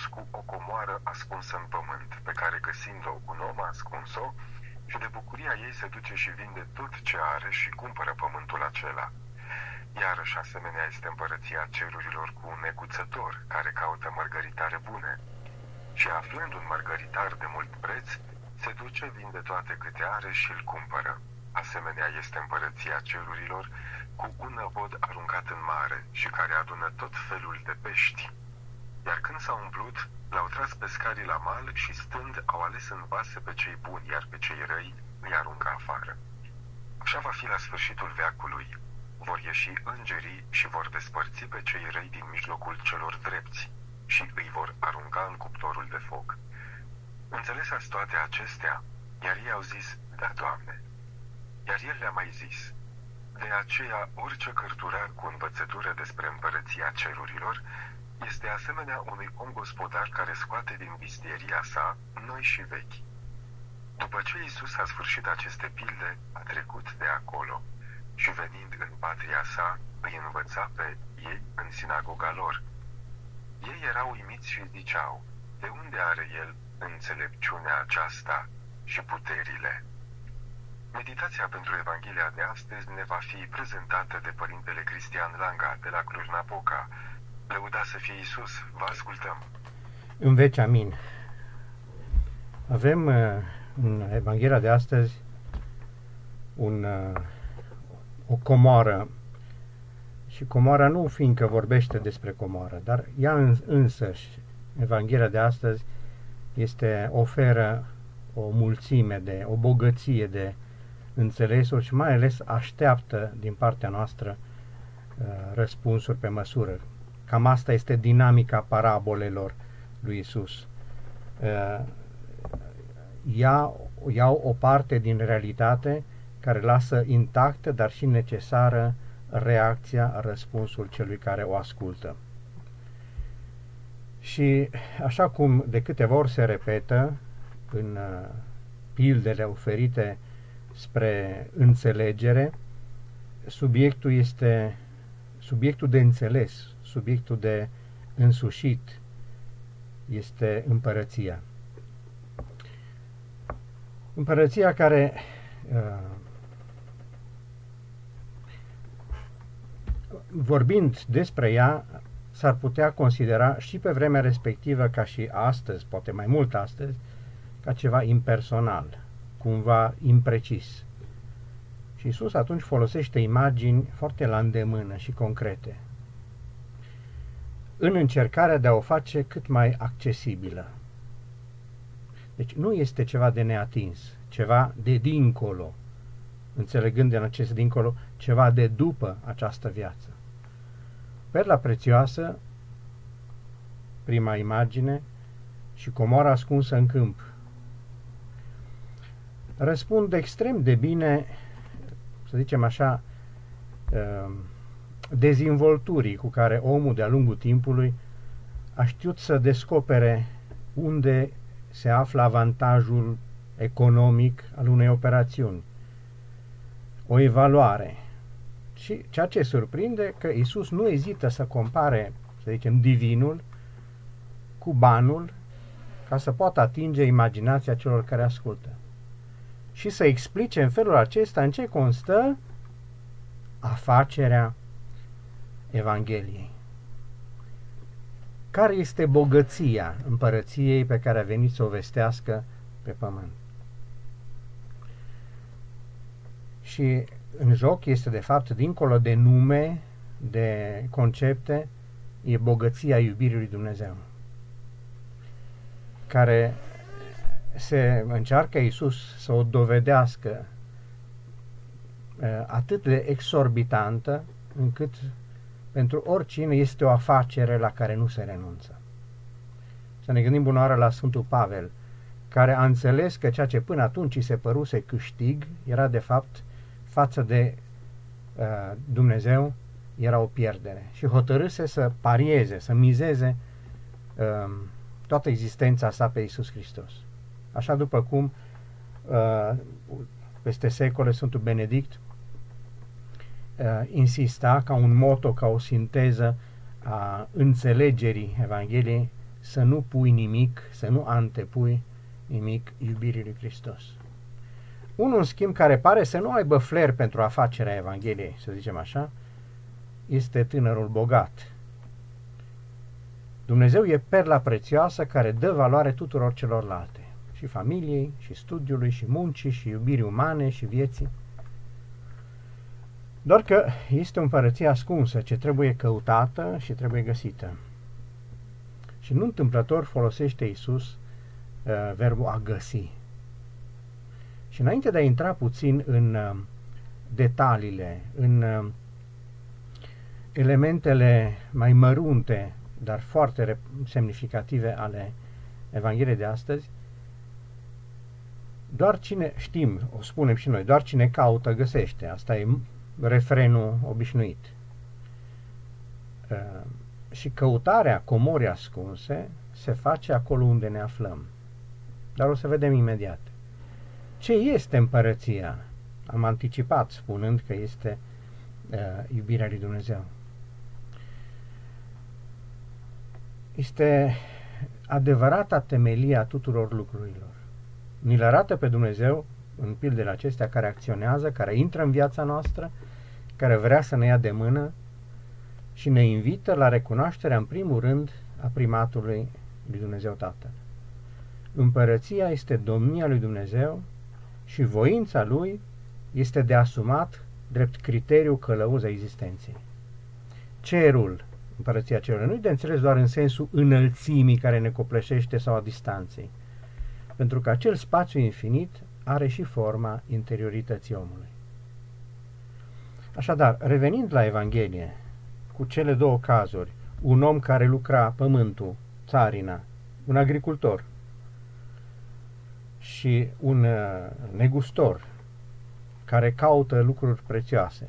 Iisus cu o comoară ascunsă în pământ, pe care găsind-o un om a ascuns-o și de bucuria ei se duce și vinde tot ce are și cumpără pământul acela. Iarăși asemenea este împărăția cerurilor cu un neguțător care caută mărgăritare bune. Și aflând un mărgăritar de mult preț, se duce, vinde toate câte are și îl cumpără. Asemenea este împărăția cerurilor cu un năvod aruncat în mare și care adună tot felul de pești. Iar când s-au umplut, l-au tras pescarii la mal și stând au ales în vase pe cei buni, iar pe cei răi îi aruncă afară. Așa va fi la sfârșitul veacului. Vor ieși îngerii și vor despărți pe cei răi din mijlocul celor drepți și îi vor arunca în cuptorul de foc. Înțelesați toate acestea, iar ei au zis, da, Doamne. Iar el le-a mai zis, de aceea orice cărturar cu învățătură despre împărăția cerurilor este asemenea unui om gospodar care scoate din bistieria sa noi și vechi. După ce Isus a sfârșit aceste pilde, a trecut de acolo și venind în patria sa, îi învăța pe ei în sinagoga lor. Ei erau uimiți și ziceau, de unde are el înțelepciunea aceasta și puterile? Meditația pentru Evanghelia de astăzi ne va fi prezentată de Părintele Cristian Langa de la Cluj-Napoca. Lăuda să fie Isus, vă ascultăm. În veci, amin. Avem uh, în Evanghelia de astăzi un, uh, o comoară și comoara nu fiindcă vorbește despre comoară, dar ea în, însăși, Evanghelia de astăzi, este, oferă o mulțime de, o bogăție de înțelesuri și mai ales așteaptă din partea noastră uh, răspunsuri pe măsură. Cam asta este dinamica parabolelor lui Isus. Uh, ia, iau o parte din realitate care lasă intactă, dar și necesară reacția, răspunsul celui care o ascultă. Și așa cum de câteva ori se repetă în uh, pildele oferite spre înțelegere, subiectul este subiectul de înțeles, subiectul de însușit este împărăția. Împărăția care uh, vorbind despre ea, s-ar putea considera și pe vremea respectivă, ca și astăzi, poate mai mult astăzi, ca ceva impersonal, cumva imprecis. Și Isus atunci folosește imagini foarte la îndemână și concrete, în încercarea de a o face cât mai accesibilă. Deci nu este ceva de neatins, ceva de dincolo, înțelegând în acest dincolo ceva de după această viață. Perla prețioasă, prima imagine, și comoara ascunsă în câmp. Răspund extrem de bine, să zicem așa, um, dezvolturii cu care omul de-a lungul timpului a știut să descopere unde se află avantajul economic al unei operațiuni. O evaluare, și ceea ce surprinde că Isus nu ezită să compare, să zicem, divinul cu banul ca să poată atinge imaginația celor care ascultă. Și să explice în felul acesta în ce constă afacerea Evangheliei. Care este bogăția împărăției pe care a venit să o vestească pe pământ? Și în joc este de fapt, dincolo de nume, de concepte, e bogăția iubirii lui Dumnezeu, care se încearcă Iisus să o dovedească atât de exorbitantă încât pentru oricine este o afacere la care nu se renunță. Să ne gândim bunoară la Sfântul Pavel, care a înțeles că ceea ce până atunci îi se păruse câștig era de fapt față de uh, Dumnezeu era o pierdere și hotărâse să parieze, să mizeze uh, toată existența sa pe Isus Hristos. Așa după cum uh, peste secole Sfântul Benedict uh, insista ca un moto, ca o sinteză a înțelegerii Evangheliei, să nu pui nimic, să nu antepui nimic iubirii lui Hristos. Unul, în schimb, care pare să nu aibă flair pentru afacerea Evangheliei, să zicem așa, este tânărul bogat. Dumnezeu e perla prețioasă care dă valoare tuturor celorlalte, și familiei, și studiului, și muncii, și iubirii umane, și vieții. Doar că este o împărăție ascunsă ce trebuie căutată și trebuie găsită. Și nu întâmplător folosește Isus uh, verbul a găsi. Și înainte de a intra puțin în uh, detaliile, în uh, elementele mai mărunte, dar foarte semnificative ale Evangheliei de astăzi, doar cine știm, o spunem și noi, doar cine caută găsește. Asta e refrenul obișnuit. Uh, și căutarea comorii ascunse se face acolo unde ne aflăm. Dar o să vedem imediat. Ce este împărăția? Am anticipat spunând că este uh, iubirea lui Dumnezeu. Este adevărata temelie a tuturor lucrurilor. Ni-l arată pe Dumnezeu în pildele acestea care acționează, care intră în viața noastră, care vrea să ne ia de mână și ne invită la recunoașterea în primul rând a primatului lui Dumnezeu Tatăl. Împărăția este domnia lui Dumnezeu și voința lui este de asumat drept criteriu călăuz a existenței. Cerul, împărăția cerului, nu-i de înțeles doar în sensul înălțimii care ne copleșește sau a distanței, pentru că acel spațiu infinit are și forma interiorității omului. Așadar, revenind la Evanghelie, cu cele două cazuri, un om care lucra pământul, țarina, un agricultor și un uh, negustor care caută lucruri prețioase.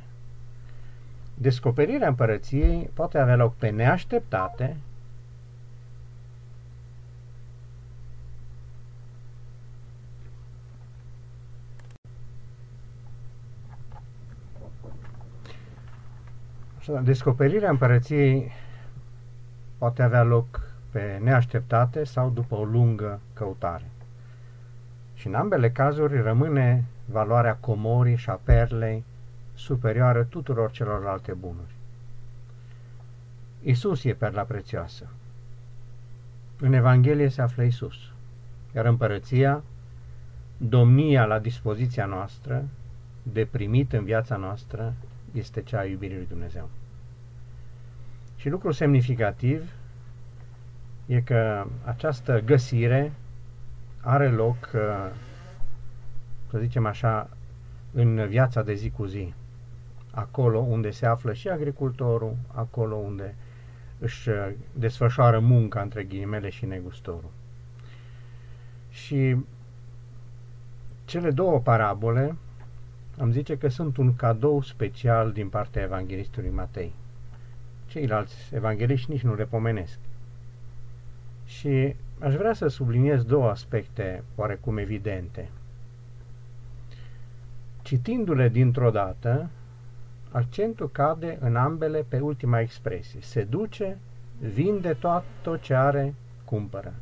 Descoperirea împărăției poate avea loc pe neașteptate Descoperirea împărăției poate avea loc pe neașteptate sau după o lungă căutare. Și în ambele cazuri rămâne valoarea comorii și a perlei superioară tuturor celorlalte bunuri. Isus e perla prețioasă. În Evanghelie se află Isus, iar împărăția, domnia la dispoziția noastră, de primit în viața noastră, este cea a iubirii lui Dumnezeu. Și lucru semnificativ e că această găsire are loc, uh, să zicem așa, în viața de zi cu zi. Acolo unde se află și agricultorul, acolo unde își uh, desfășoară munca între ghilimele și negustorul. Și cele două parabole am zice că sunt un cadou special din partea evanghelistului Matei. Ceilalți evangeliști nici nu le pomenesc. Și aș vrea să subliniez două aspecte oarecum evidente. Citindu-le dintr-o dată, accentul cade în ambele pe ultima expresie. Se duce, vinde tot, tot ce are, cumpără.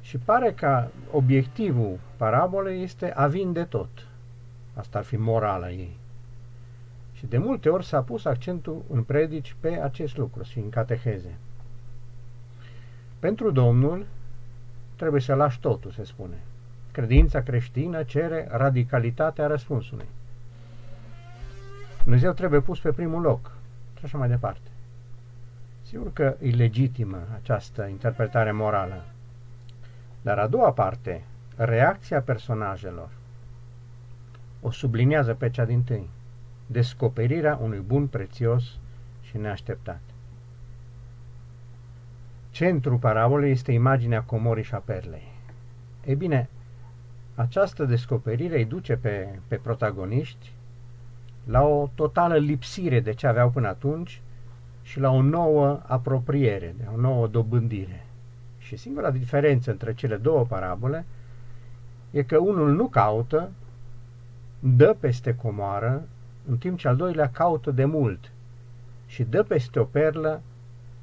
Și pare că obiectivul parabolei este a vinde tot. Asta ar fi morala ei. Și de multe ori s-a pus accentul în predici pe acest lucru și în cateheze. Pentru Domnul trebuie să lași totul, se spune. Credința creștină cere radicalitatea răspunsului. Dumnezeu trebuie pus pe primul loc și așa mai departe. Sigur că e legitimă această interpretare morală. Dar a doua parte, reacția personajelor, o subliniază pe cea din tâi descoperirea unui bun prețios și neașteptat. Centrul parabolei este imaginea comorii și a perlei. Ei bine, această descoperire îi duce pe, pe protagoniști la o totală lipsire de ce aveau până atunci și la o nouă apropiere, de o nouă dobândire. Și singura diferență între cele două parabole e că unul nu caută, dă peste comoară în timp ce al doilea caută de mult și dă peste o perlă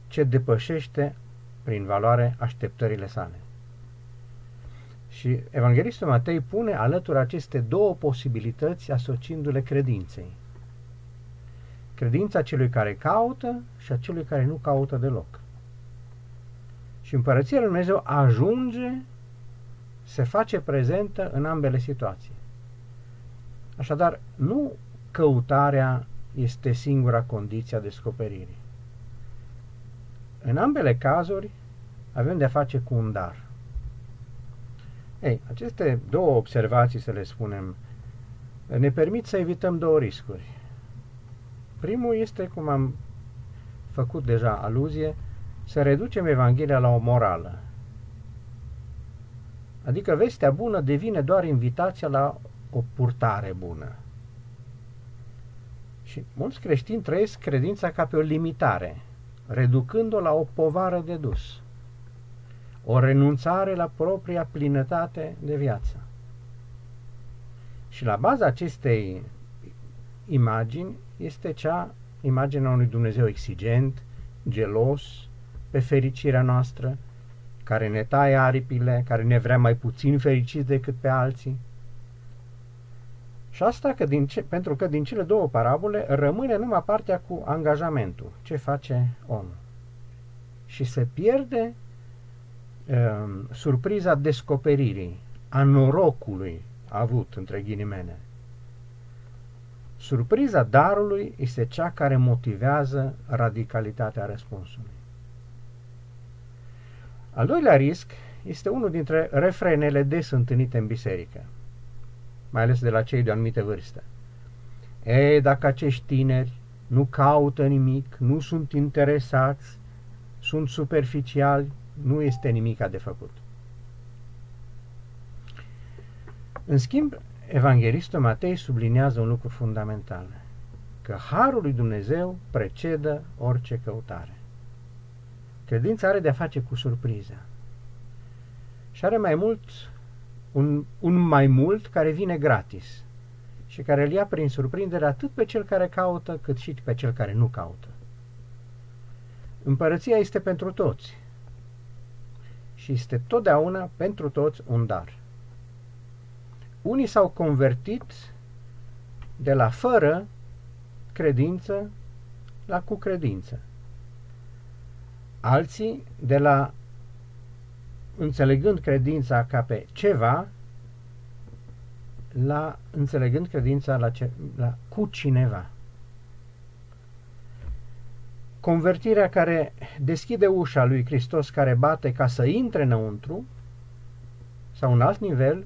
ce depășește prin valoare așteptările sale. Și Evanghelistul Matei pune alături aceste două posibilități asociindu-le credinței. Credința celui care caută și a celui care nu caută deloc. Și împărăția lui Dumnezeu ajunge, se face prezentă în ambele situații. Așadar, nu căutarea este singura condiție a descoperirii. În ambele cazuri avem de-a face cu un dar. Ei, aceste două observații, să le spunem, ne permit să evităm două riscuri. Primul este, cum am făcut deja aluzie, să reducem Evanghelia la o morală. Adică vestea bună devine doar invitația la o purtare bună. Și mulți creștini trăiesc credința ca pe o limitare, reducând-o la o povară de dus, o renunțare la propria plinătate de viață. Și la baza acestei imagini este cea imaginea unui Dumnezeu exigent, gelos, pe fericirea noastră, care ne taie aripile, care ne vrea mai puțin fericiți decât pe alții. Și asta că din ce, pentru că din cele două parabole rămâne numai partea cu angajamentul, ce face omul. Și se pierde uh, surpriza descoperirii, a norocului avut, între ghilimele. Surpriza darului este cea care motivează radicalitatea răspunsului. Al doilea risc este unul dintre refrenele des întâlnite în biserică, mai ales de la cei de o anumită vârstă. E, dacă acești tineri nu caută nimic, nu sunt interesați, sunt superficiali, nu este nimic de făcut. În schimb, Evanghelistul Matei subliniază un lucru fundamental, că Harul lui Dumnezeu precedă orice căutare. Credința are de-a face cu surpriza. Și are mai mult un, un mai mult care vine gratis și care îl ia prin surprindere atât pe cel care caută, cât și pe cel care nu caută. Împărăția este pentru toți și este totdeauna pentru toți un dar. Unii s-au convertit de la fără credință la cu credință. Alții de la înțelegând credința ca pe ceva la înțelegând credința la, ce, la cu cineva. Convertirea care deschide ușa lui Hristos care bate ca să intre înăuntru sau un alt nivel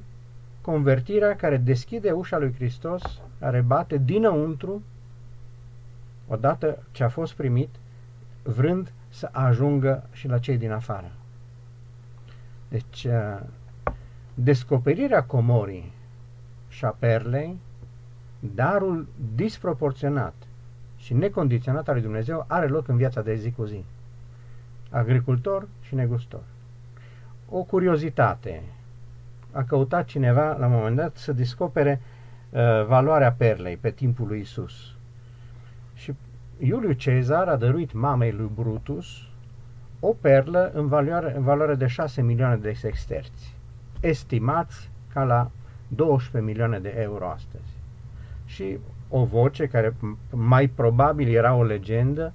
convertirea care deschide ușa lui Hristos, care bate dinăuntru, odată ce a fost primit, vrând să ajungă și la cei din afară. Deci, uh, descoperirea comorii și a perlei, darul disproporționat și necondiționat al lui Dumnezeu are loc în viața de zi cu zi. Agricultor și negustor. O curiozitate a căutat cineva la un moment dat să descopere uh, valoarea perlei pe timpul lui Isus. Și Iuliu Cezar a dăruit mamei lui Brutus o perlă în valoare, în valoare de 6 milioane de sexterți, estimați ca la 12 milioane de euro astăzi. Și o voce care mai probabil era o legendă,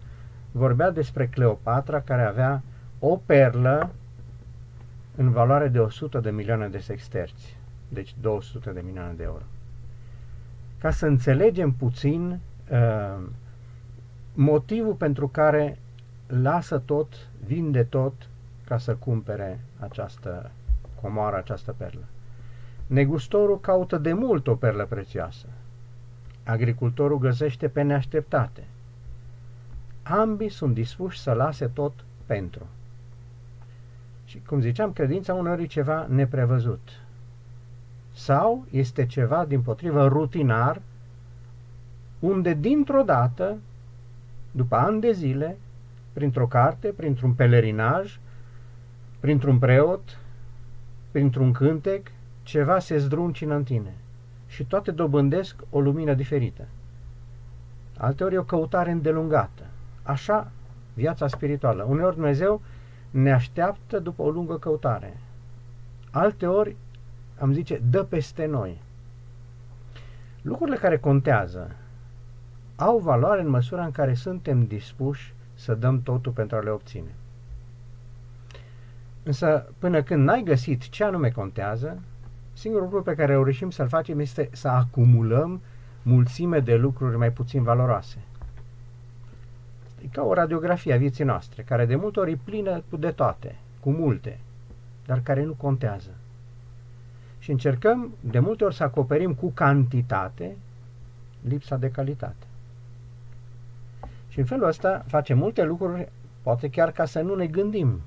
vorbea despre Cleopatra care avea o perlă în valoare de 100 de milioane de sexterți, deci 200 de milioane de euro. Ca să înțelegem puțin uh, motivul pentru care lasă tot, vinde tot ca să cumpere această comoară, această perlă. Negustorul caută de mult o perlă prețioasă. Agricultorul găsește pe neașteptate. Ambii sunt dispuși să lase tot pentru. Și, cum ziceam, credința uneori e ceva neprevăzut. Sau este ceva, din potrivă, rutinar, unde, dintr-o dată, după ani de zile, printr-o carte, printr-un pelerinaj, printr-un preot, printr-un cântec, ceva se zdruncină în tine și toate dobândesc o lumină diferită. Alteori e o căutare îndelungată. Așa viața spirituală. Uneori Dumnezeu ne așteaptă după o lungă căutare. Alte ori, am zice, dă peste noi. Lucrurile care contează au valoare în măsura în care suntem dispuși să dăm totul pentru a le obține. Însă, până când n-ai găsit ce anume contează, singurul lucru pe care reușim să-l facem este să acumulăm mulțime de lucruri mai puțin valoroase. E ca o radiografie a vieții noastre, care de multe ori e plină cu de toate, cu multe, dar care nu contează. Și încercăm de multe ori să acoperim cu cantitate lipsa de calitate. Și în felul ăsta facem multe lucruri, poate chiar ca să nu ne gândim.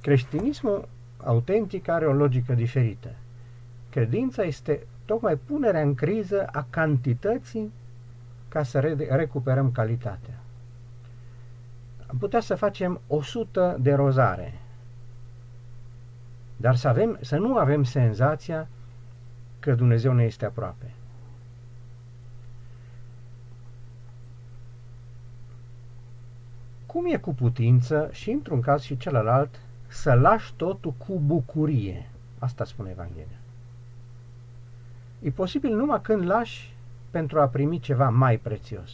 Creștinismul autentic are o logică diferită. Credința este tocmai punerea în criză a cantității ca să recuperăm calitatea. Am putea să facem 100 de rozare, dar să, avem, să nu avem senzația că Dumnezeu ne este aproape. Cum e cu putință și într-un caz și celălalt să lași totul cu bucurie? Asta spune Evanghelia. E posibil numai când lași pentru a primi ceva mai prețios.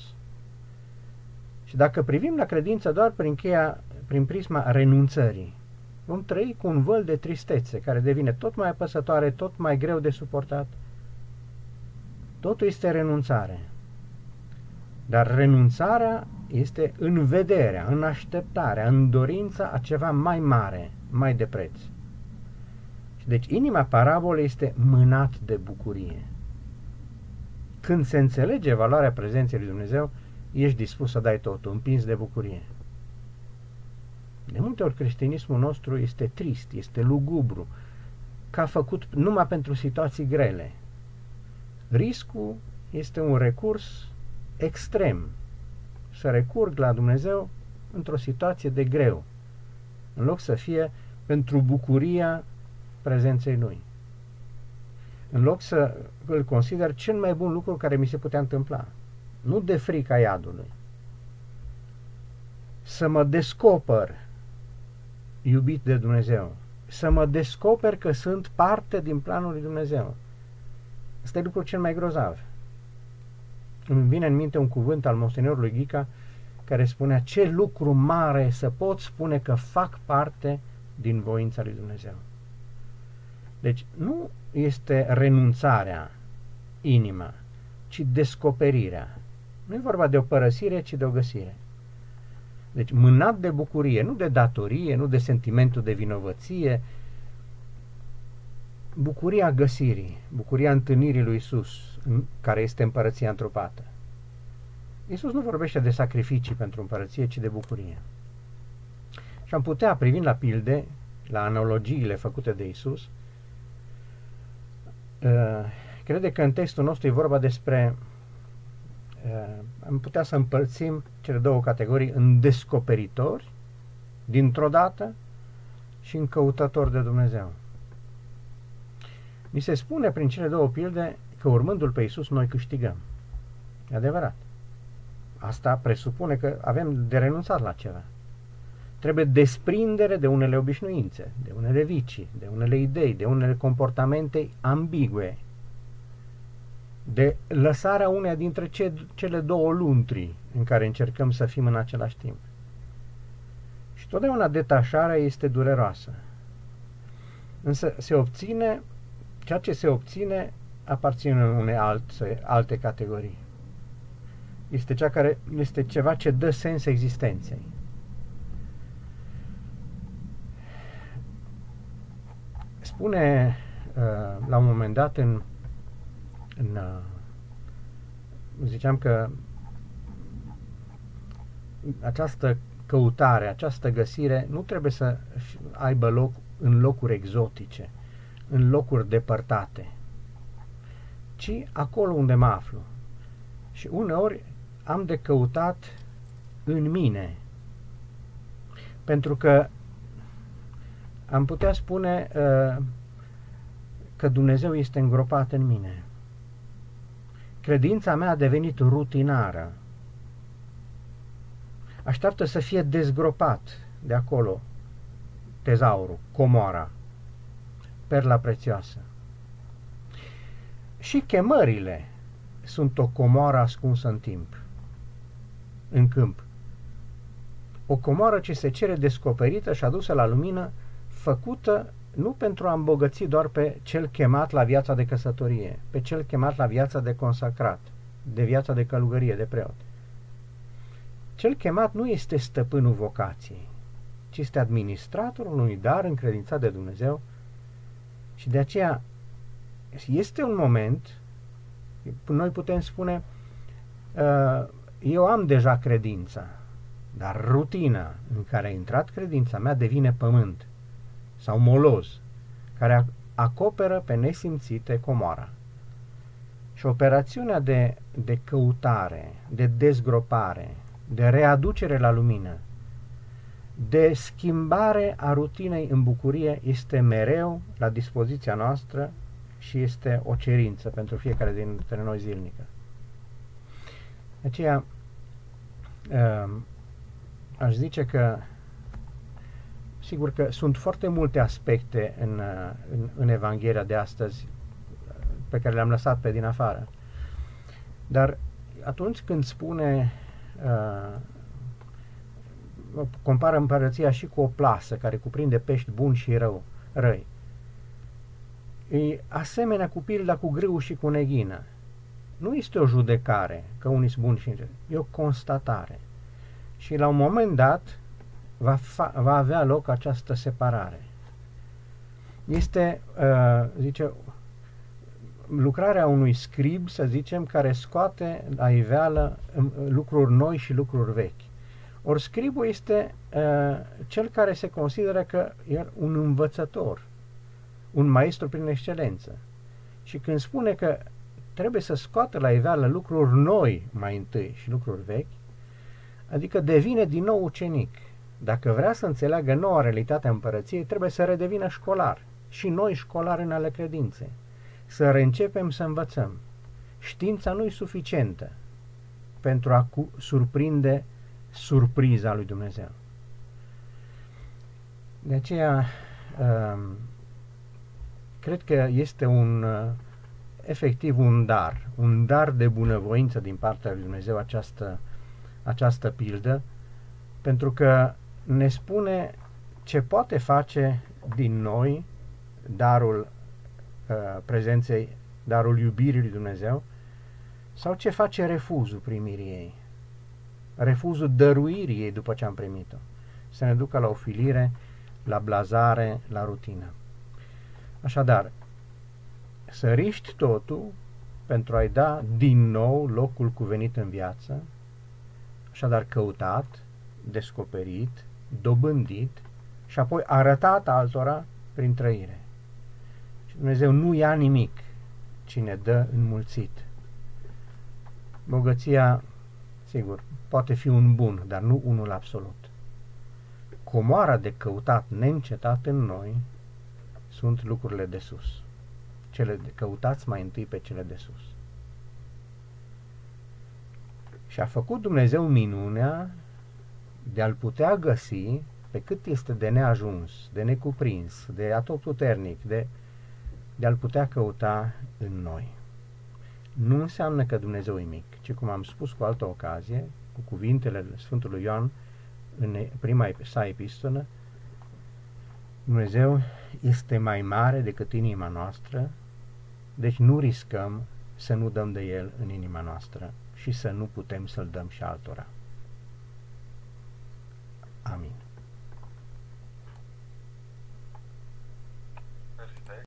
Și dacă privim la credință doar prin, cheia, prin prisma renunțării, vom trăi cu un văl de tristețe care devine tot mai apăsătoare, tot mai greu de suportat. Totul este renunțare. Dar renunțarea este în vederea, în așteptarea, în dorința a ceva mai mare, mai de preț. Deci inima parabolei este mânat de bucurie. Când se înțelege valoarea prezenței lui Dumnezeu, ești dispus să dai totul, împins de bucurie. De multe ori creștinismul nostru este trist, este lugubru, că a făcut numai pentru situații grele. Riscul este un recurs extrem, să recurg la Dumnezeu într-o situație de greu, în loc să fie pentru bucuria prezenței Lui. În loc să îl consider cel mai bun lucru care mi se putea întâmpla. Nu de frica iadului. Să mă descoper iubit de Dumnezeu. Să mă descoper că sunt parte din planul lui Dumnezeu. Asta e lucrul cel mai grozav. Îmi vine în minte un cuvânt al moștenitorului Ghica care spunea ce lucru mare să pot spune că fac parte din voința lui Dumnezeu. Deci nu este renunțarea inima, ci descoperirea. Nu e vorba de o părăsire, ci de o găsire. Deci mânat de bucurie, nu de datorie, nu de sentimentul de vinovăție, bucuria găsirii, bucuria întâlnirii lui Isus, care este împărăția întropată. Isus nu vorbește de sacrificii pentru împărăție, ci de bucurie. Și am putea, privind la pilde, la analogiile făcute de Isus, uh, crede că în textul nostru e vorba despre uh, am putea să împărțim cele două categorii în descoperitori dintr-o dată și în căutători de Dumnezeu. Mi se spune prin cele două pilde că urmându-L pe Iisus noi câștigăm. E adevărat. Asta presupune că avem de renunțat la ceva. Trebuie desprindere de unele obișnuințe, de unele vicii, de unele idei, de unele comportamente ambigue, de lăsarea uneia dintre ce, cele două luntri în care încercăm să fim în același timp. Și totdeauna detașarea este dureroasă. Însă se obține, ceea ce se obține aparține unei alte, alte categorii. Este cea care este ceva ce dă sens existenței. Spune uh, la un moment dat în, în uh, ziceam că această căutare, această găsire nu trebuie să aibă loc în locuri exotice, în locuri depărtate, ci acolo unde mă aflu. Și uneori am de căutat în mine, pentru că am putea spune uh, că Dumnezeu este îngropat în mine. Credința mea a devenit rutinară. Așteaptă să fie dezgropat de acolo tezaurul, comoara, perla prețioasă. Și chemările sunt o comoară ascunsă în timp, în câmp. O comoară ce se cere descoperită și adusă la lumină, făcută nu pentru a îmbogăți doar pe cel chemat la viața de căsătorie, pe cel chemat la viața de consacrat, de viața de călugărie, de preot. Cel chemat nu este stăpânul vocației, ci este administratorul unui dar încredințat de Dumnezeu și de aceea este un moment, noi putem spune, uh, eu am deja credința, dar rutina în care a intrat credința mea devine pământ sau moloz, care acoperă pe nesimțite comoara. Și operațiunea de, de căutare, de dezgropare, de readucere la lumină, de schimbare a rutinei în bucurie este mereu la dispoziția noastră și este o cerință pentru fiecare dintre noi zilnică. De aceea, um, aș zice că sigur că sunt foarte multe aspecte în, în, în Evanghelia de astăzi pe care le-am lăsat pe din afară. Dar atunci când spune uh, compară împărăția și cu o plasă care cuprinde pești buni și rău, răi. E asemenea cu pilda cu grâu și cu neghină. Nu este o judecare că unii sunt buni și răi, e o constatare. Și la un moment dat va, fa- va avea loc această separare. Este, uh, zice, lucrarea unui scrib, să zicem, care scoate la iveală um, lucruri noi și lucruri vechi. Ori scribul este uh, cel care se consideră că e un învățător, un maestru prin excelență. Și când spune că trebuie să scoată la iveală lucruri noi mai întâi și lucruri vechi, adică devine din nou ucenic. Dacă vrea să înțeleagă noua realitate a împărăției, trebuie să redevină școlar și noi școlari în ale credinței. Să reîncepem să învățăm. Știința nu e suficientă pentru a cu- surprinde surpriza lui Dumnezeu. De aceea, um, cred că este un, uh, efectiv un dar, un dar de bunăvoință din partea lui Dumnezeu această, această pildă, pentru că ne spune ce poate face din noi darul uh, prezenței, darul iubirii lui Dumnezeu, sau ce face refuzul primirii ei refuzul dăruirii ei după ce am primit-o. Să ne ducă la ofilire, la blazare, la rutină. Așadar, să riști totul pentru a-i da din nou locul cuvenit în viață, așadar căutat, descoperit, dobândit și apoi arătat altora prin trăire. Și Dumnezeu nu ia nimic, cine dă înmulțit. Bogăția, sigur, poate fi un bun, dar nu unul absolut. Comoara de căutat neîncetat în noi sunt lucrurile de sus. Cele de căutați mai întâi pe cele de sus. Și a făcut Dumnezeu minunea de a-L putea găsi pe cât este de neajuns, de necuprins, de atotputernic, de, de a-L putea căuta în noi. Nu înseamnă că Dumnezeu e mic, ci cum am spus cu altă ocazie, cu cuvintele Sfântului Ioan în prima sa epistolă, Dumnezeu este mai mare decât inima noastră, deci nu riscăm să nu dăm de El în inima noastră și să nu putem să-L dăm și altora. Amin.